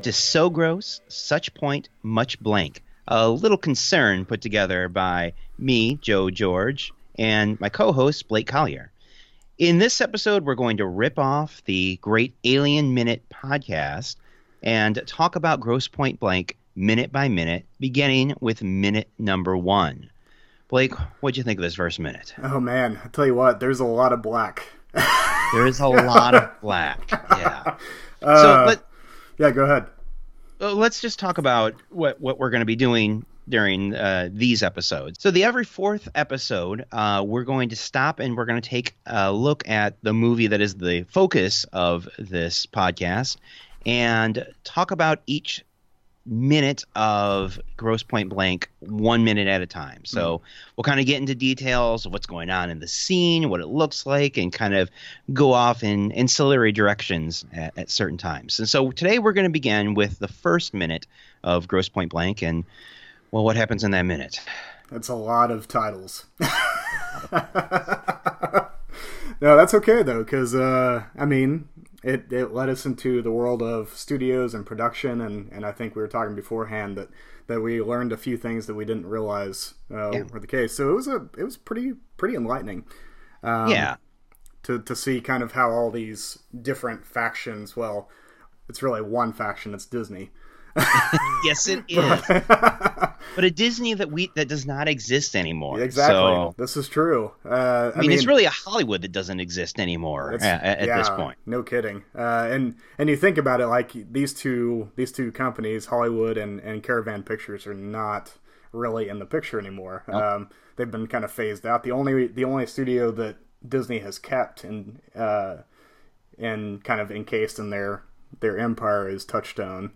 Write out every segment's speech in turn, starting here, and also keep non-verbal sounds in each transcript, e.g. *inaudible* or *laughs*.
Welcome to So Gross, Such Point, Much Blank, a little concern put together by me, Joe George, and my co host, Blake Collier. In this episode, we're going to rip off the Great Alien Minute podcast and talk about Grosse Pointe Blank minute by minute, beginning with minute number one. Blake, what'd you think of this first minute? Oh man, I tell you what, there's a lot of black. There is a lot of black. Yeah. Uh, *laughs* So, but yeah, go ahead. let's just talk about what what we're going to be doing during uh, these episodes. So the every fourth episode, uh, we're going to stop and we're going to take a look at the movie that is the focus of this podcast and talk about each minute of Grosse Pointe Blank one minute at a time. So we'll kind of get into details of what's going on in the scene, what it looks like, and kind of go off in ancillary directions at, at certain times. And so today we're going to begin with the first minute of Grosse Pointe Blank and well, what happens in that minute? That's a lot of titles. *laughs* no, that's okay though, because uh, I mean, it it led us into the world of studios and production, and and I think we were talking beforehand that that we learned a few things that we didn't realize uh, Yeah. were the case. So it was a it was pretty pretty enlightening. Um, yeah. to to see kind of how all these different factions. Well, it's really one faction. It's Disney. Yes, it *laughs* is. *laughs* but a Disney that we that does not exist anymore. Exactly. So, This is true. Uh, I mean, it's really a Hollywood that doesn't exist anymore at, at this point. No kidding. Uh, and and you think about it, like these two these two companies, Hollywood and, and Caravan Pictures, are not really in the picture anymore. Um, they've been kind of phased out. The only the only studio that Disney has kept and uh, and kind of encased in their their empire is Touchstone,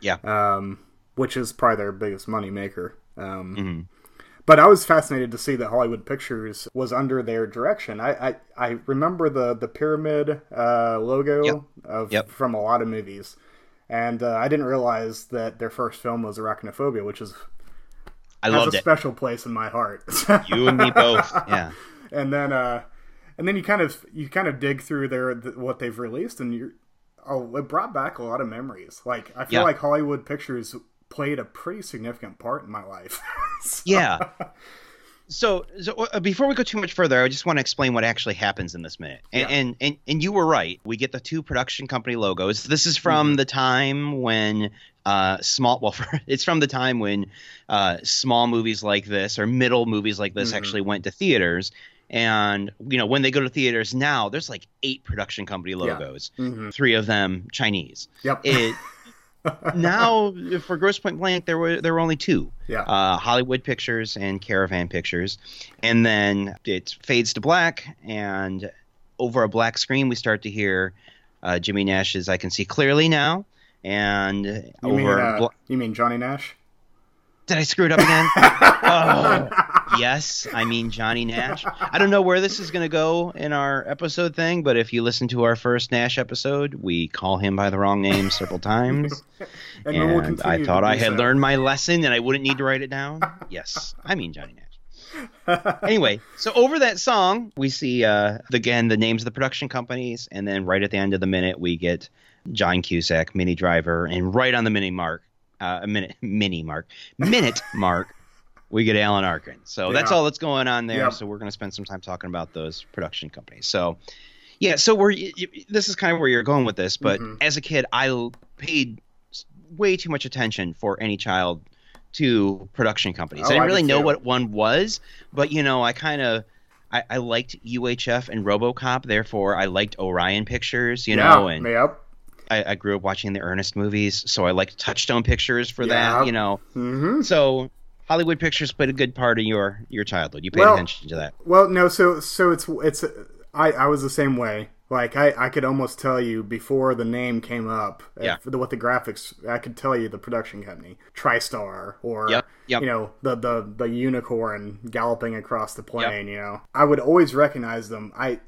Yeah. um, which is probably their biggest money maker. Um, Mm-hmm. But I was fascinated to see that Hollywood Pictures was under their direction. I I, I remember the the pyramid uh, logo Yep. of Yep. from a lot of movies, and uh, I didn't realize that their first film was Arachnophobia, which is I has loved a it. special place in my heart. *laughs* You and me both. Yeah. and then uh, and then you kind of you kind of dig through their th- what they've released, and you oh, it brought back a lot of memories. Like I feel Yeah. like Hollywood Pictures played a pretty significant part in my life. *laughs* So- Yeah. So, so uh, before we go too much further, I just want to explain what actually happens in this minute. And, Yeah. and and and you were right. We get the two production company logos. This is from Mm-hmm. the time when uh, small. Well, *laughs* it's from the time when uh, small movies like this or middle movies like this Mhm. actually went to theaters. And you know when they go to theaters now, there's like eight production company logos. Mhm. Three of them Chinese. Yep. It *laughs* now for Grosse Pointe Blank, there were there were only two yeah. uh, Hollywood Pictures and Caravan Pictures, and then it fades to black, and over a black screen we start to hear uh, Jimmy Nash's "I Can See Clearly Now," and you mean over uh, bla- you mean Johnny Nash? did I screw it up again? *laughs* oh, yes, I mean Johnny Nash. I don't know where this is going to go in our episode thing, but if you listen to our first Nash episode, we call him by the wrong name several times. *laughs* And, and I thought I had so. learned my lesson and I wouldn't need to write it down. Yes, I mean Johnny Nash. *laughs* Anyway, so over that song, we see uh, again the names of the production companies, and then right at the end of the minute, we get John Cusack, Minnie Driver, and right on the mini mark, uh, a minute, *laughs* mini mark, minute mark, we get Alan Arkin. So that's all that's going on there. Yep. So we're going to spend some time talking about those production companies. So. Yeah, so we're this is kind of where you're going with this, but Mhm. as a kid, I paid way too much attention for any child to production companies. Oh, I didn't I really know too. what one was, but you know, I kind of I, I liked UHF and RoboCop, therefore I liked Orion Pictures, you yeah, know, and yep. I, I grew up watching the Ernest movies, so I liked Touchstone Pictures for Yeah. that, you know. hmm So Hollywood Pictures played a good part of your your childhood. You paid Well- attention to that. Well, no, so so it's it's I I was the same way. Like I I could almost tell you before the name came up. Yeah. For the, what the graphics, I could tell you the production company, TriStar, or Yep, yep. you know the the the unicorn galloping across the plain. You know, I would always recognize them. I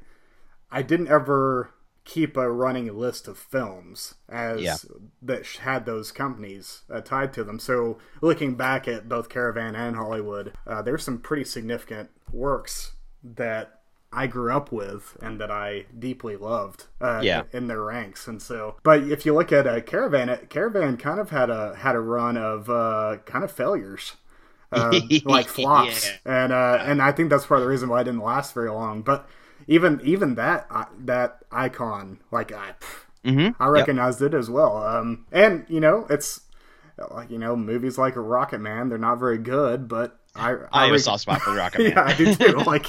I didn't ever keep a running list of films as Yeah. that had those companies uh, tied to them. So looking back at both Caravan and Hollywood, uh, there's some pretty significant works that I grew up with and that I deeply loved uh, Yeah. in their ranks. And so, but if you look at uh, Caravan, Caravan kind of had a had a run of uh, kind of failures. Uh, *laughs* like flops, and uh, and I think that's part of the reason why it didn't last very long. But even even that uh, that icon, like I, Mm-hmm. I recognized it as well. Um, and you know, it's like you know, movies like Rocket Man, they're not very good, but I I have a soft spot for Rocket *laughs* Man. yeah, I do too. *laughs* Like,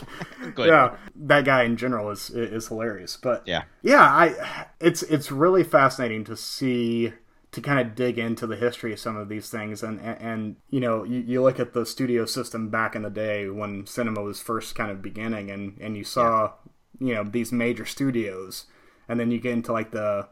yeah, that guy in general is is hilarious. But Yeah. yeah, I it's it's really fascinating to see to kind of dig into the history of some of these things and and, and you know you, you look at the studio system back in the day when cinema was first kind of beginning and and you saw you know these major studios. And then you get into like the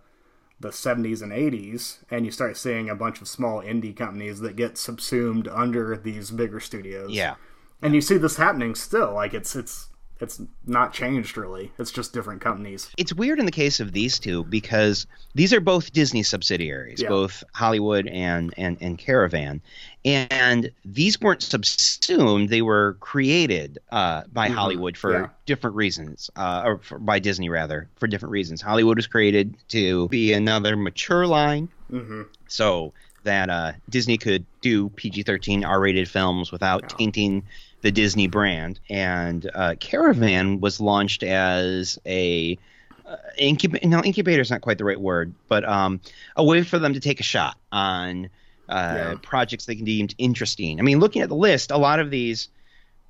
the 70s and 80s and you start seeing a bunch of small indie companies that get subsumed under these bigger studios. Yeah. and you see this happening still. Like it's it's it's not changed really it's just different companies It's weird in the case of these two because these are both Disney subsidiaries, Yeah. both Hollywood and, and, and Caravan. And these weren't subsumed, they were created uh, by Hollywood for Mm-hmm. Yeah. different reasons, uh, or for, by Disney rather, for different reasons. Hollywood was created to be another mature line. hmm so that uh, Disney could do PG 13 R rated films without Yeah. tainting the Disney brand. And uh, Caravan was launched as a. Uh, incub- no, incubator is not quite the right word, but um, a way for them to take a shot on uh, Yeah. projects they can deemed interesting. I mean, looking at the list, a lot of these,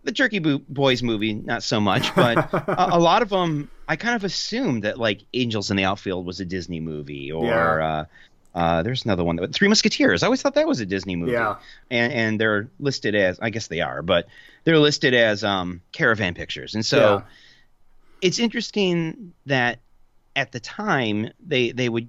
the Jerky Bo- Boys movie, not so much, *laughs* but a, a lot of them, I kind of assumed that like Angels in the Outfield was a Disney movie, or Yeah. Uh, there's another one that Three Musketeers. I always thought that was a Disney movie. Yeah. and and they're listed as I guess they are, but they're listed as um, Caravan Pictures, and so Yeah. it's interesting that at the time they they would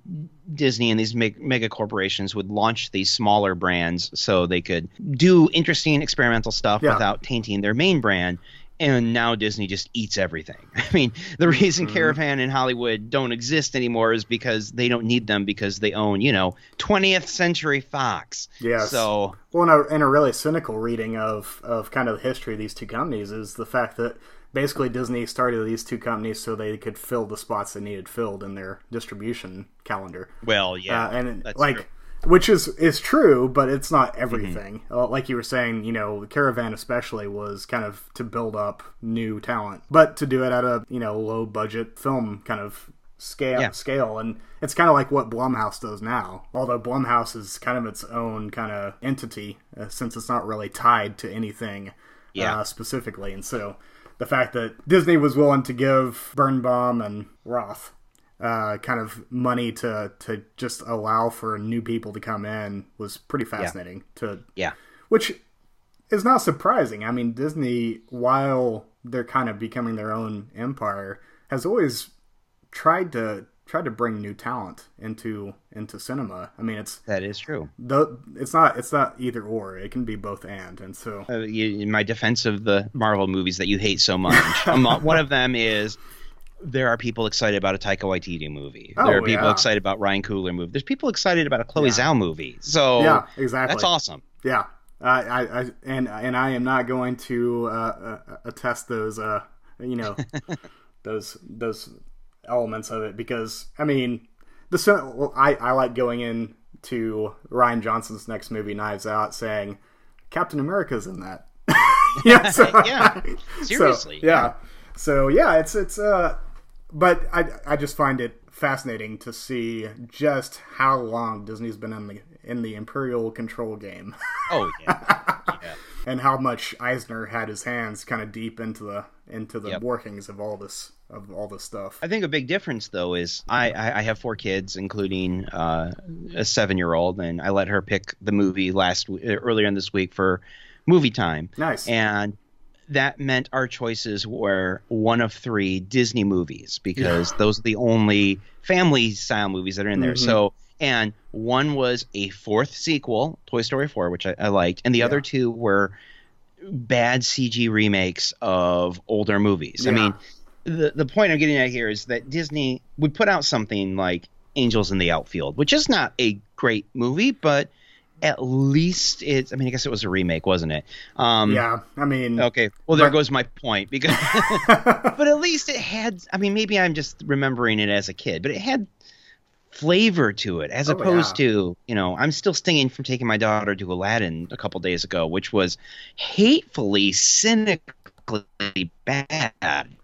Disney and these meg- mega corporations would launch these smaller brands so they could do interesting experimental stuff Yeah. without tainting their main brand. And now Disney just eats everything. *laughs* I mean, the reason Mhm. Caravan and Hollywood don't exist anymore is because they don't need them because they own, you know, 20th Century Fox. Yes. So Well, and a, and a really cynical reading of, of kind of the history of these two companies is the fact that basically Disney started these two companies so they could fill the spots they needed filled in their distribution calendar. Well, yeah, uh, and that's like, true. Which is is true, but it's not everything. Mm-hmm. Like you were saying, you know, Caravan especially was kind of to build up new talent, but to do it at a you know low budget film kind of scale Yeah. scale and it's kind of like what Blumhouse does now although Blumhouse is kind of its own kind of entity uh, since it's not really tied to anything Yeah. uh, specifically and so the fact that Disney was willing to give Birnbaum and Roth uh, kind of money to to just allow for new people to come in was pretty fascinating to Yeah. which is not surprising. I mean, Disney, while they're kind of becoming their own empire, has always tried to tried to bring new talent into into cinema. I mean, it's That is true. the it's not it's not either or. It can be both and. And so uh, you, in my defense of the Marvel movies that you hate so much, *laughs* one of them is there are people excited about a Taika Waititi movie. Oh, there are people yeah. excited about Ryan Coogler movie. There's people excited about a Chloe Yeah. Zhao movie. So yeah, exactly. that's awesome. Yeah, I, I, I and and I am not going to uh, uh, attest those, uh, you know, *laughs* those those elements of it because I mean, the well, I I like going in to Rian Johnson's next movie, Knives Out, saying Captain America's in that. *laughs* *laughs* yeah, so, Yeah, so, seriously, yeah. So yeah, it's it's uh, but I I just find it fascinating to see just how long Disney's been in the in the imperial control game. Oh yeah. *laughs* yeah. and how much Eisner had his hands kind of deep into the into the Yep. workings of all this of all this stuff. I think a big difference though is I, I, I have four kids, including uh, a seven-year-old, and I let her pick the movie last earlier in this week for movie time. Nice. and that meant our choices were one of three Disney movies because those are the only family style movies that are in there. Mhm. So, and one was a fourth sequel, Toy Story 4, which I, I liked, and the other two were bad CG remakes of older movies. I mean, the the point I'm getting at here is that Disney would put out something like Angels in the Outfield, which is not a great movie, but at least it's. I mean, I guess it was a remake, wasn't it? Um, yeah, I mean, Okay. Well, there But- goes my point because, *laughs* but at least it had. I mean, maybe I'm just remembering it as a kid, but it had flavor to it as Oh, opposed yeah. to you know i'm still stinging from taking my daughter to aladdin a couple days ago which was hatefully cynically bad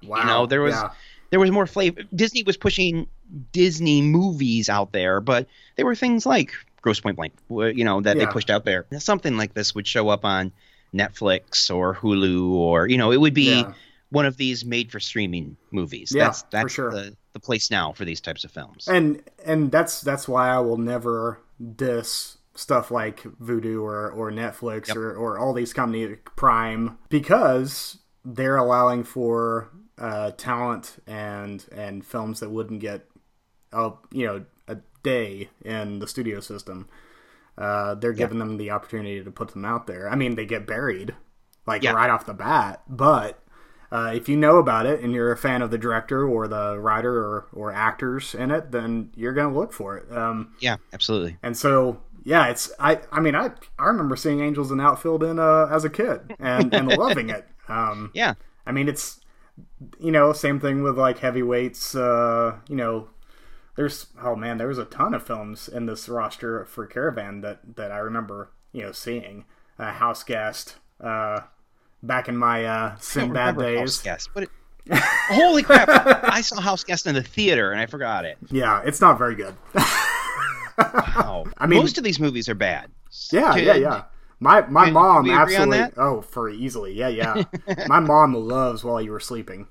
wow, you know there was yeah. there was more flavor disney was pushing disney movies out there but there were things like grosse pointe blank you know that they pushed out there something like this would show up on netflix or hulu or you know it would be Yeah. one of these made for streaming movies Yeah, that's that's sure. the, the place now for these types of films and and that's that's why I will never diss stuff like Vudu or or Netflix Yep. or or all these companies Prime because they're allowing for uh, talent and and films that wouldn't get a you know a day in the studio system. Uh, they're giving them the opportunity to put them out there. I mean, they get buried like Yeah. right off the bat, but uh, if you know about it and you're a fan of the director or the writer or, or actors in it, then you're going to look for it. Um, yeah absolutely and so, yeah, it's I. I mean, I I remember seeing Angels in Outfield in uh, as a kid and, and *laughs* loving it. Um, yeah I mean, it's you know same thing with like heavyweights. Uh, you know, there's oh man, there was a ton of films in this roster for Caravan that that I remember you know seeing. Uh, House Guest. Uh, back in my uh, Sinbad days. House Guest, holy crap! I saw House Guest in the theater and I forgot it. Yeah, it's not very good. Wow. *laughs* I mean- most of these movies are bad. Yeah, Can- yeah, yeah. My my mom we agree on absolutely. Oh, for easily, yeah, yeah. *laughs* my mom loves while you were sleeping.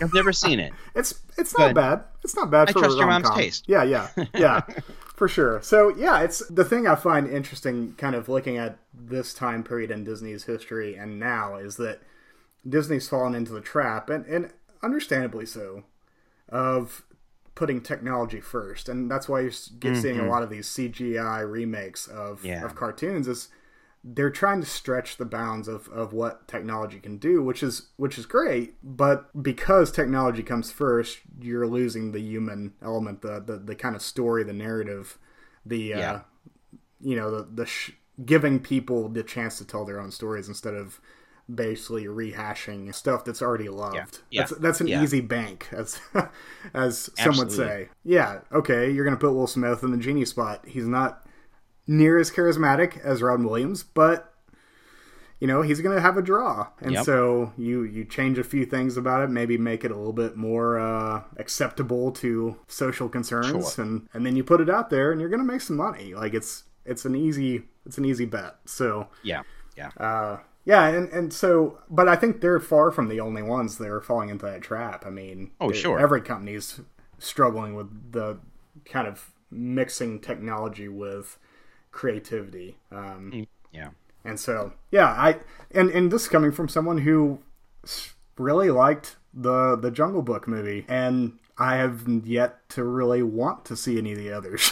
I've never seen it. *laughs* It's it's not bad. It's not bad I for trust your mom's taste. Yeah, yeah, *laughs* yeah, for sure. So yeah, it's the thing I find interesting, kind of looking at this time period in Disney's history and now, is that Disney's fallen into the trap, and and understandably so, of putting technology first, and that's why you get seeing a lot of these CGI remakes of Mm-hmm. Yeah. of cartoons. Is they're trying to stretch the bounds of, of what technology can do, which is which is great. But because technology comes first, you're losing the human element, the the, the kind of story, the narrative, the Yeah. uh, you know the the sh- giving people the chance to tell their own stories instead of basically rehashing stuff that's already loved. Yeah. That's that's an Yeah. easy bank, as *laughs* as some would say. Yeah, okay, you're gonna put Will Smith in the genie spot. He's not near as charismatic as Robin Williams, but you know he's going to have a draw, and Yep. so you you change a few things about it, maybe make it a little bit more uh, acceptable to social concerns, Sure. and and then you put it out there, and you're going to make some money. Like it's it's an easy it's an easy bet. So Yeah, yeah. uh, yeah, and and so, but I think they're far from the only ones that are falling into that trap. I mean, Oh, sure. every company's struggling with the kind of mixing technology with creativity. Um, yeah. and so, yeah, I and and this coming from someone who really liked the the Jungle Book movie, and I have yet to really want to see any of the others.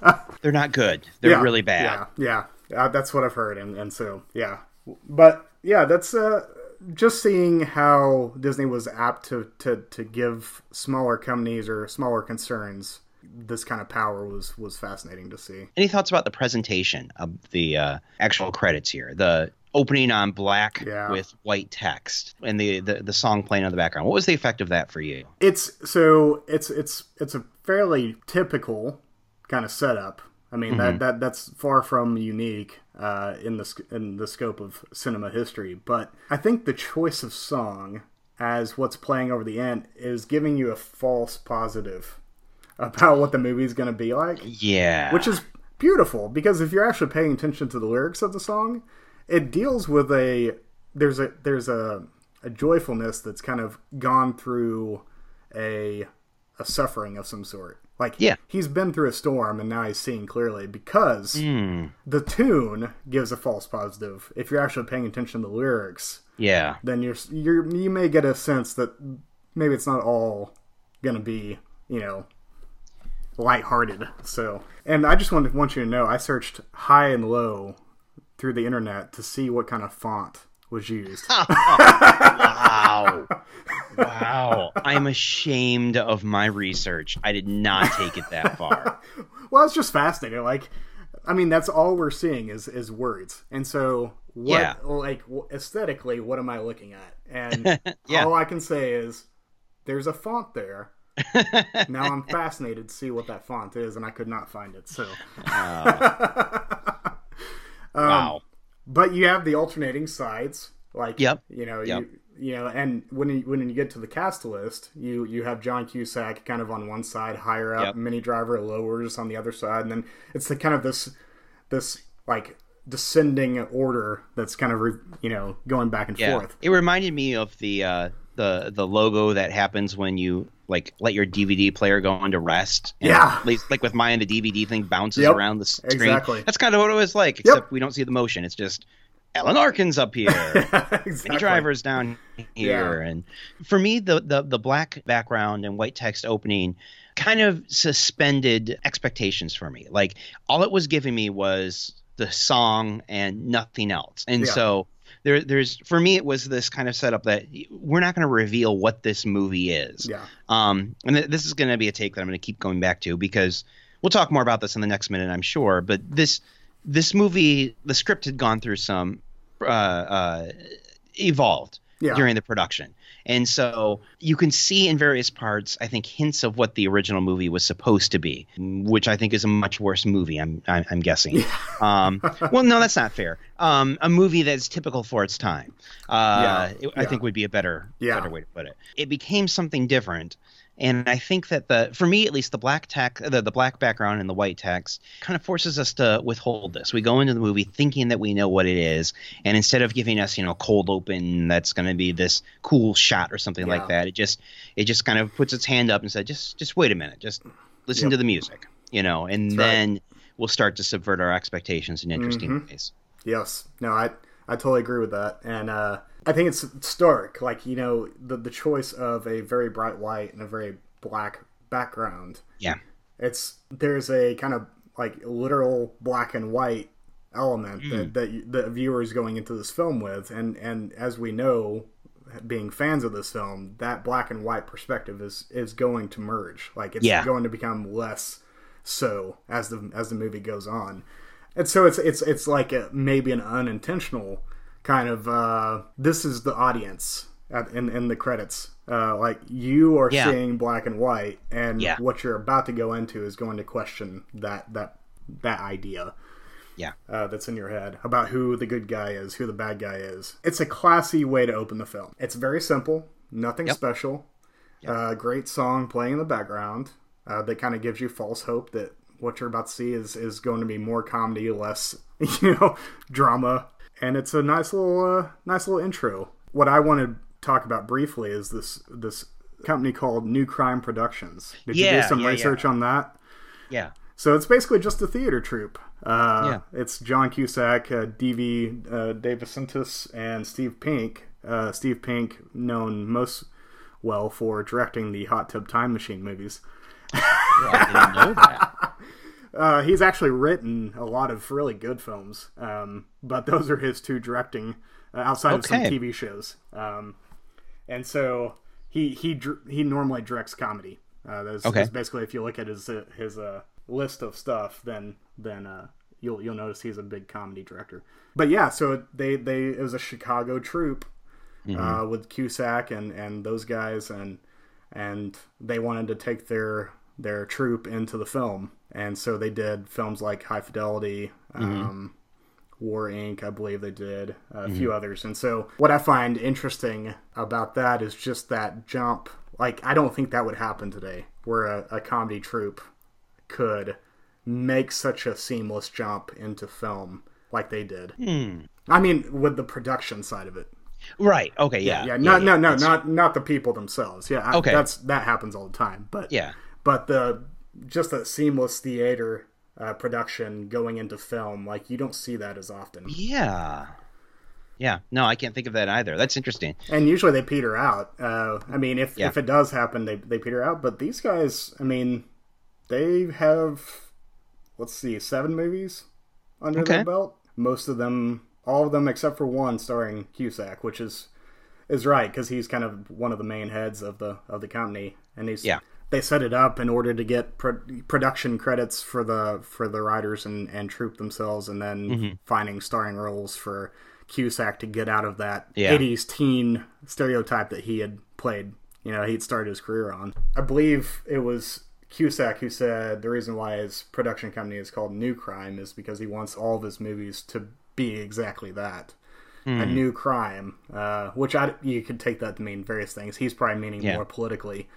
*laughs* They're not good. They're Yeah, really bad. Yeah, yeah, uh, that's what I've heard, and and so yeah, but yeah, that's uh, just seeing how Disney was apt to to to give smaller companies or smaller concerns this kind of power was was fascinating to see. Any thoughts about the presentation of the uh, actual credits here? The opening on black Yeah. with white text and the, the the song playing in the background. What was the effect of that for you? It's so it's it's it's a fairly typical kind of setup. I mean that, that that's far from unique uh, in the in the scope of cinema history. But I think the choice of song as what's playing over the end is giving you a false positive about what the movie's going to be like, Yeah. which is beautiful because if you're actually paying attention to the lyrics of the song, it deals with a there's a there's a a joyfulness that's kind of gone through a a suffering of some sort. Like Yeah. he's been through a storm and now he's seeing clearly because Hmm. the tune gives a false positive. If you're actually paying attention to the lyrics, yeah. then you're you're you may get a sense that maybe it's not all gonna be you know lighthearted. So, and I just want want you to know, I searched high and low through the internet to see what kind of font was used. *laughs* Wow. wow. I'm ashamed of my research. I did not take it that far. *laughs* well, it's just fascinating. Like, I mean, that's all we're seeing is is words, and so what? Yeah. Like aesthetically, what am I looking at? And *laughs* Yeah. all I can say is there's a font there. *laughs* now I'm fascinated to see what that font is, and I could not find it. So, *laughs* wow. but you have the alternating sides, like Yep. you know, Yep. you you know, and when you, when you get to the cast list, you you have John Cusack kind of on one side, higher up, Yep. Minnie Driver lowers on the other side, and then it's the kind of this this like descending order that's kind of re, you know going back and Yeah. forth. It reminded me of the uh, the the logo that happens when you like let your DVD player go into rest. and Yeah. at least, like with mine, the DVD thing bounces Yep. around the screen. Exactly. That's kind of what it was like, except we don't see the motion. It's just Alan Arkin's up here. *laughs* exactly. Minnie Driver's down here, and for me, the, the the black background and white text opening kind of suspended expectations for me. Like all it was giving me was the song and nothing else, and Yeah. so there there's for me it was this kind of setup that we're not going to reveal what this movie is. Yeah. Um, and th- this is going to be a take that I'm going to keep going back to because we'll talk more about this in the next minute, I'm sure. But this this movie, the script had gone through some uh, uh, evolved Yeah. during the production, and so you can see in various parts, I think, hints of what the original movie was supposed to be, which I think is a much worse movie. I'm I'm, I'm guessing. um, well, no, that's not fair. Um, a movie that's typical for its time. Uh, Yeah. it- I think would be a better Yeah. better way to put it. It became something different. And I think that the, for me at least, the black text, the, the black background and the white text kind of forces us to withhold this. We go into the movie thinking that we know what it is, and instead of giving us, you know, cold open that's going to be this cool shot or something Yeah. like that, it just, it just kind of puts its hand up and says, just, just wait a minute, just listen Yep. to the music, you know, and That's right. then we'll start to subvert our expectations in interesting Mm-hmm. ways. Yes. No, I I totally agree with that, and uh, I think it's stark. Like you know, the the choice of a very bright white and a very black background. Yeah. It's there's a kind of like literal black and white element Hmm. that that you- the viewer is going into this film with, and and as we know. Being fans of this film, that black and white perspective is is going to merge. Like it's Yeah. going to become less so as the as the movie goes on and so it's it's it's like a, maybe an unintentional kind of uh this is the audience at, in in the credits uh like you are Yeah. seeing black and white and Yeah. what you're about to go into is going to question that that that idea Yeah. uh, that's in your head about who the good guy is, who the bad guy is. It's a classy way to open the film. It's very simple, nothing Yep. special. Uh, great song playing in the background uh, that kind of gives you false hope that what you're about to see is, is going to be more comedy, less *laughs* you know drama, and it's a nice little uh, nice little intro. What I want to talk about briefly is this this company called New Crime Productions. Did you do some yeah, research on that? Yeah. So it's basically just a theater troupe. Uh, Yeah. It's John Cusack, uh, D.V. Uh, DeVincentis, and Steve Pink. Uh, Steve Pink, known most well for directing the Hot Tub Time Machine movies. Well, I didn't know that. Uh, he's actually written a lot of really good films, um, but those are his two directing uh, outside of some TV shows. Um, and so he he he normally directs comedy. Uh, that's, Okay. that's basically if you look at his uh, his uh, list of stuff, then then uh, you'll you'll notice he's a big comedy director. But yeah, so they they it was a Chicago troupe uh, with Cusack and and those guys and and they wanted to take their their troupe into the film, and so they did films like High Fidelity, mm-hmm. um, War Inc. I believe they did a mm-hmm. few others, and so what I find interesting about that is just that jump. Like I don't think that would happen today, where a, a comedy troupe could make such a seamless jump into film like they did. Hmm. I mean, with the production side of it. Right. Okay. Yeah. Yeah, no, no, no, It's- not not the people themselves. Yeah, I- Okay. that's that happens all the time. But Yeah. But the just a seamless theater uh, production going into film, like you don't see that as often. Yeah. Yeah. No, I can't think of that either. That's interesting. And usually they peter out. Uh, I mean, if Yeah. if it does happen, they they peter out. But these guys, I mean, they have let's see, seven movies under Okay. their belt. Most of them, all of them except for one, starring Cusack, which is is right because he's kind of one of the main heads of the of the company, and he's Yeah. They set it up in order to get pro- production credits for the for the writers and and troop themselves, and then Mm-hmm. finding starring roles for Cusack to get out of that Yeah. 80s teen stereotype that he had played. You know, he'd started his career on. I believe it was Cusack who said the reason why his production company is called New Crime is because he wants all of his movies to be exactly that. A Hmm. new crime, uh, which I you could take that to mean various things. He's probably meaning Yeah. more politically,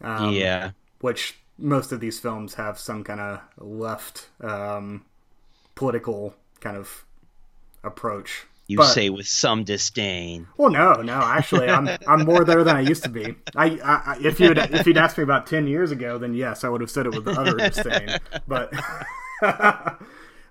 Um, yeah. which most of these films have some kind of left um, political kind of approach. You But- say with some disdain. Well, no, no. Actually, I'm I'm more there than I used to be. I, I if you'd if you'd asked me about ten years ago, then yes, I would have said it with utter disdain. But *laughs*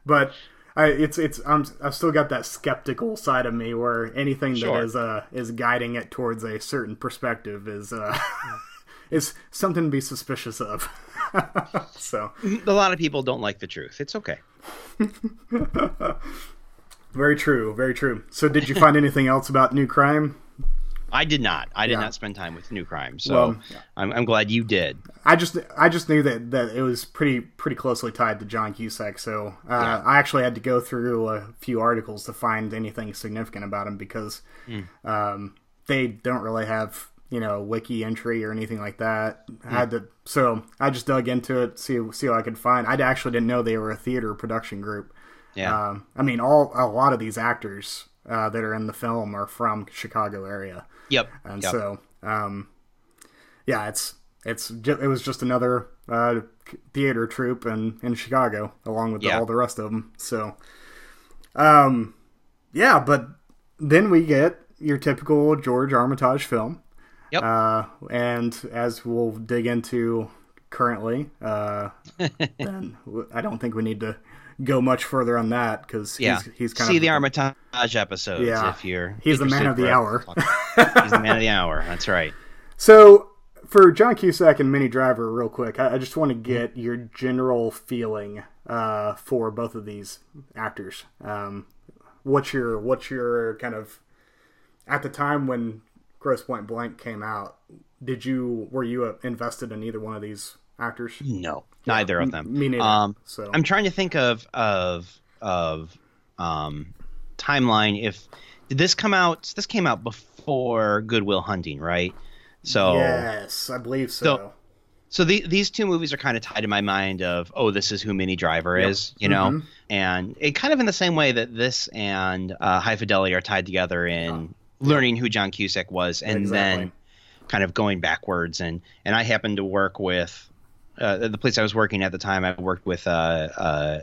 but I, it's it's I'm I've still got that skeptical side of me where anything Sure. that is uh is guiding it towards a certain perspective is uh *laughs* is something to be suspicious of. *laughs* so A lot of people don't like the truth. It's okay. *laughs* very true, very true. So did you find anything else about New Crime? I did not. I did Yeah. not spend time with new crime, so Well, I'm, I'm glad you did. I just I just knew that, that it was pretty pretty closely tied to John Cusack, so uh, Yeah. I actually had to go through a few articles to find anything significant about him because Hmm. um, they don't really have you know wiki entry or anything like that. I had to so I just dug into it see see what I could find. I actually didn't know they were a theater production group. Yeah. Um, I mean, all a lot of these actors uh, that are in the film are from Chicago area. yep. And yep. so, um, yeah, it's it's it was just another uh, theater troupe in in Chicago, along with Yeah. all the rest of them. So, um, yeah, but then we get your typical George Armitage film. Yep. Uh, and as we'll dig into currently, uh, *laughs* then I don't think we need to go much further on that because yeah. he's, he's kind of See of the Armitage episodes Yeah. if you're. He's the man of the hour. He's the man of the hour. That's right. *laughs* So, for John Cusack and Minnie Driver, real quick, I, I just want to get your general feeling uh, for both of these actors. Um, what's your what's your kind of at the time when Grosse Pointe Blank came out? Did you were you uh, invested in either one of these actors? No, neither of them. Me neither. Um, so I'm trying to think of of of um, timeline. If did this come out? This came out before Good Will Hunting, right? So yes, I believe so. So- so the, these two movies are kind of tied in my mind of oh this is who Minnie Driver is, you know, Mhm. and it kind of in the same way that this and uh, High Fidelity are tied together in learning who John Cusack was, and Exactly. then kind of going backwards. And and I happened to work with uh, the place I was working at the time. I worked with uh, uh,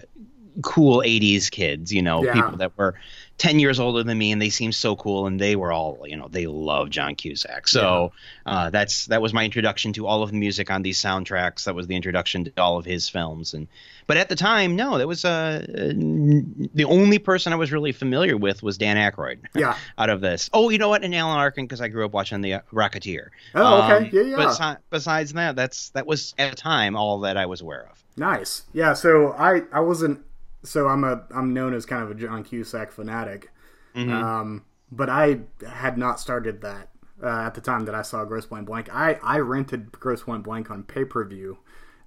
cool '80s kids, you know, Yeah. people that were 10 years older than me and they seemed so cool and they were all you know they love john cusack. So uh, that's that was my introduction to all of the music on these soundtracks. That was the introduction to all of his films. And but at the time no that was uh, the only person i was really familiar with was dan Aykroyd. Yeah. *laughs* out of this. Oh you know what? And alan arkin because i grew up watching the uh, rocketeer. Oh, okay. Um, Yeah, yeah. but si- besides that that's that was at the time all that i was aware of. Nice. Yeah, so I I wasn't so I'm a I'm known as kind of a John Cusack fanatic. Mm-hmm. Um but I had not started that uh, at the time that I saw Grosse Pointe Blank. I I rented Grosse Pointe Blank on pay-per-view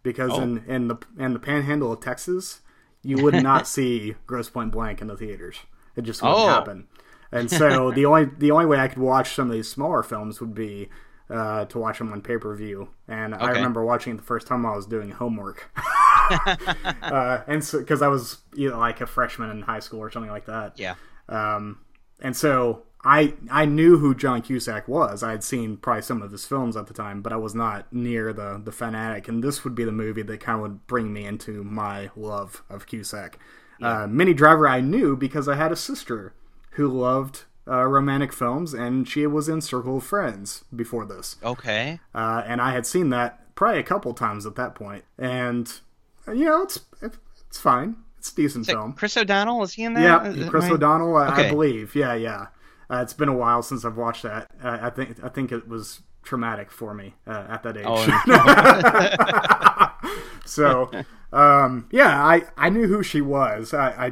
because Oh. in in the in the panhandle of Texas, you would not *laughs* see Grosse Pointe Blank in the theaters. It just wouldn't Oh. happen. And so *laughs* the only the only way I could watch some of these smaller films would be uh, to watch them on pay per view. And I remember watching it the first time I was doing homework. *laughs* *laughs* uh, *laughs* and so because I was you know, like a freshman in high school or something like that. yeah Um, and so I I knew who John Cusack was. I had seen probably some of his films at the time, but I was not near the the fanatic. And this would be the movie that kind of would bring me into my love of Cusack. Uh, Minnie Driver I knew because I had a sister who loved uh, romantic films, and she was in Circle of Friends before this okay uh, and I had seen that probably a couple times at that point. And you know, it's it's fine. It's a decent Is it film. chris o'donnell is he in that Yeah, Is Chris right? O'Donnell, I, I believe. Yeah, yeah. Uh, it's been a while since I've watched that. Uh, I think I think it was traumatic for me uh, at that age. Oh, *laughs* so, um, yeah, I I knew who she was. I, I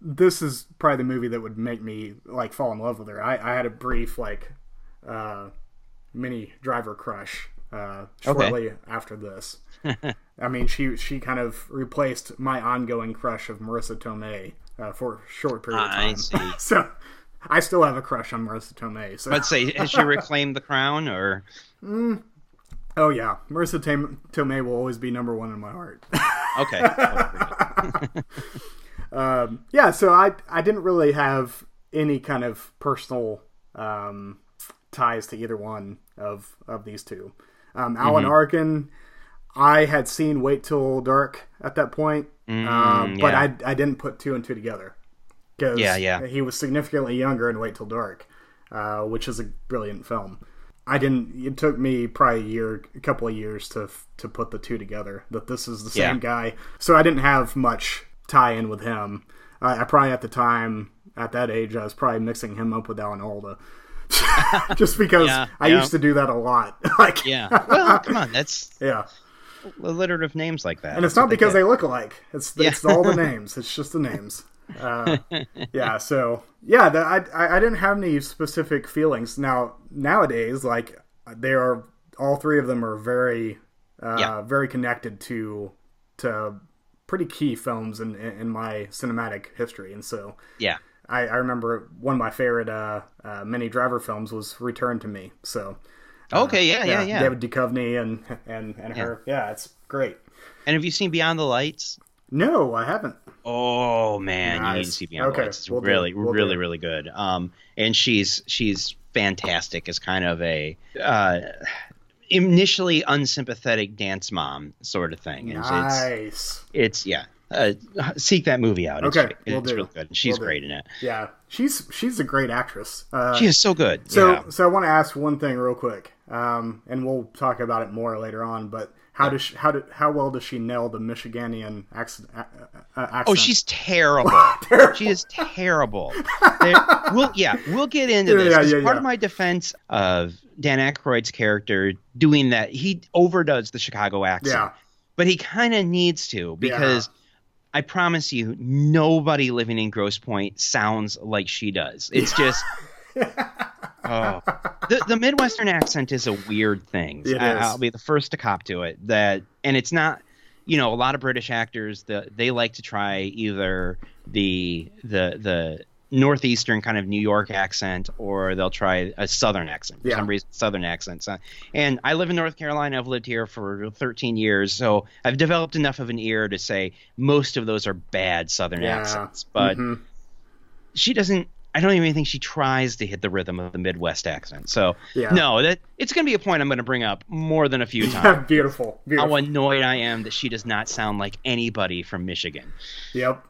this is probably the movie that would make me like fall in love with her. I, I had a brief like uh, Minnie Driver crush uh, shortly after this. *laughs* I mean, she she kind of replaced my ongoing crush of Marisa Tomei uh, for a short period of time. I see. *laughs* so I still have a crush on Marisa Tomei. So Let's say, has she *laughs* reclaimed the crown, or oh yeah, Marisa Tam- Tomei will always be number one in my heart. okay? um, yeah, so I I didn't really have any kind of personal um, ties to either one of of these two. Um, Alan Mm-hmm. Arkin, I had seen Wait Till Dark at that point, um, but Mm, yeah. I I didn't put two and two together because Yeah, yeah. he was significantly younger in Wait Till Dark, uh, which is a brilliant film. I didn't. It took me probably a year, a couple of years to to put the two together. That this is the same Yeah. guy, so I didn't have much tie-in with him. I, I probably at the time, at that age, I was probably mixing him up with Alan Alda, *laughs* just because *laughs* Yeah, I yeah. used to do that a lot. *laughs* like, Yeah. Well, come on, that's yeah. Alliterative names like that. And it's not because they look alike. It's it's all the *laughs* names. It's just the names. Uh, yeah. So yeah, the, I I didn't have any specific feelings. Now nowadays, like they are all three of them are very uh, Yeah. very connected to to pretty key films in in in my cinematic history, and so. Yeah. I, I remember one of my favorite uh, uh, Minnie Driver films was Return to Me. So Okay. Yeah. Yeah. Yeah. David Duchovny and and and her. Yeah, it's great. And have you seen Beyond the Lights? No, I haven't. Oh man, you need to see Beyond Okay, the Lights. It's we'll really, We'll really, do. really good. Um, and she's she's fantastic as kind of a uh, initially unsympathetic dance mom sort of thing. And it's Nice. it's yeah. Uh, seek that movie out. It's, Okay, we'll it's do. really good. She's We'll do. great in it. Yeah, she's she's a great actress. Uh, She is so good. so yeah. so I want to ask one thing real quick, um, and we'll talk about it more later on. But how does she, how did how well does she nail the Michiganian accent? Uh, uh, accent? Oh, she's *laughs* terrible. She is terrible. There- we'll, yeah, we'll get into this. yeah, 'cause yeah, part yeah. of my defense of Dan Aykroyd's character doing that, he overdoes the Chicago accent, yeah but he kind of needs to because I promise you, nobody living in Grosse Pointe sounds like she does. It's just. *laughs* oh, the the Midwestern accent is a weird thing. It I, is. I'll be the first to cop to it. That and it's not. You know, a lot of British actors the, they like to try either the the the northeastern kind of New York accent or they'll try a southern accent for Yeah. some reason southern accents. Uh, And I live in North Carolina. I've lived here for 13 years, so I've developed enough of an ear to say most of those are bad southern Yeah. accents. But Mhm. she doesn't I don't even think she tries to hit the rhythm of the Midwest accent. So Yeah. no, that it's going to be a point I'm going to bring up more than a few *laughs* Yeah, times. beautiful, beautiful. How annoyed I am that she does not sound like anybody from Michigan. Yep.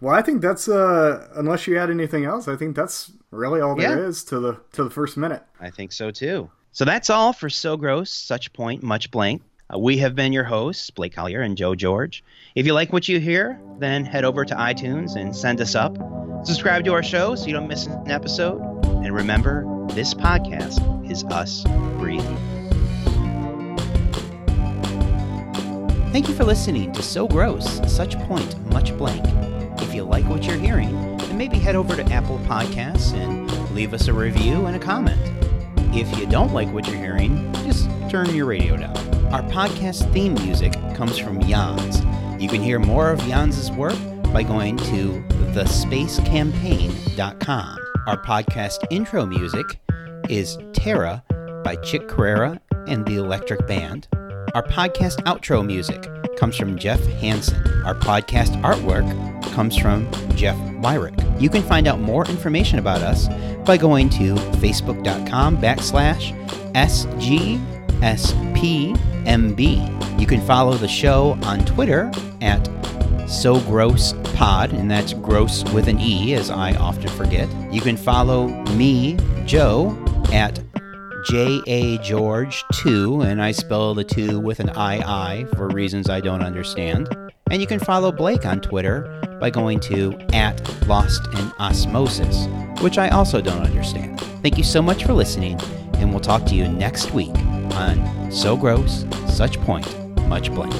Well, I think that's uh, unless you had anything else, I think that's really all there is Yeah. to the to the first minute. I think so too. So that's all for So Gross, Such Point, Much Blank. Uh, we have been your hosts, Blake Collier and Joe George. If you like what you hear, then head over to iTunes and send us up. Subscribe to our show so you don't miss an episode. And remember, this podcast is us breathing. Thank you for listening to So Gross, Such Point, Much Blank. If you like what you're hearing, then maybe head over to Apple Podcasts and leave us a review and a comment. If you don't like what you're hearing, just turn your radio down. Our podcast theme music comes from Jans. You can hear more of Jans's work by going to thespacecampaign.com. Our podcast intro music is Terra by Chick Corea and the Elektric Band. Our podcast outro music comes from Jeff Hansen. Our podcast artwork comes from Jeff Wyrick. You can find out more information about us by going to facebook.com backslash SGSPMB. You can follow the show on Twitter at So Gross Pod, and that's gross with an E, as I often forget. You can follow me, Joe, at J A George 2, and I spell the 2 with an I I for reasons I don't understand. And you can follow Blake on Twitter by going to at Lost in Osmosis, which I also don't understand. Thank you so much for listening, and we'll talk to you next week on So Gross, Such Point, Much Blank.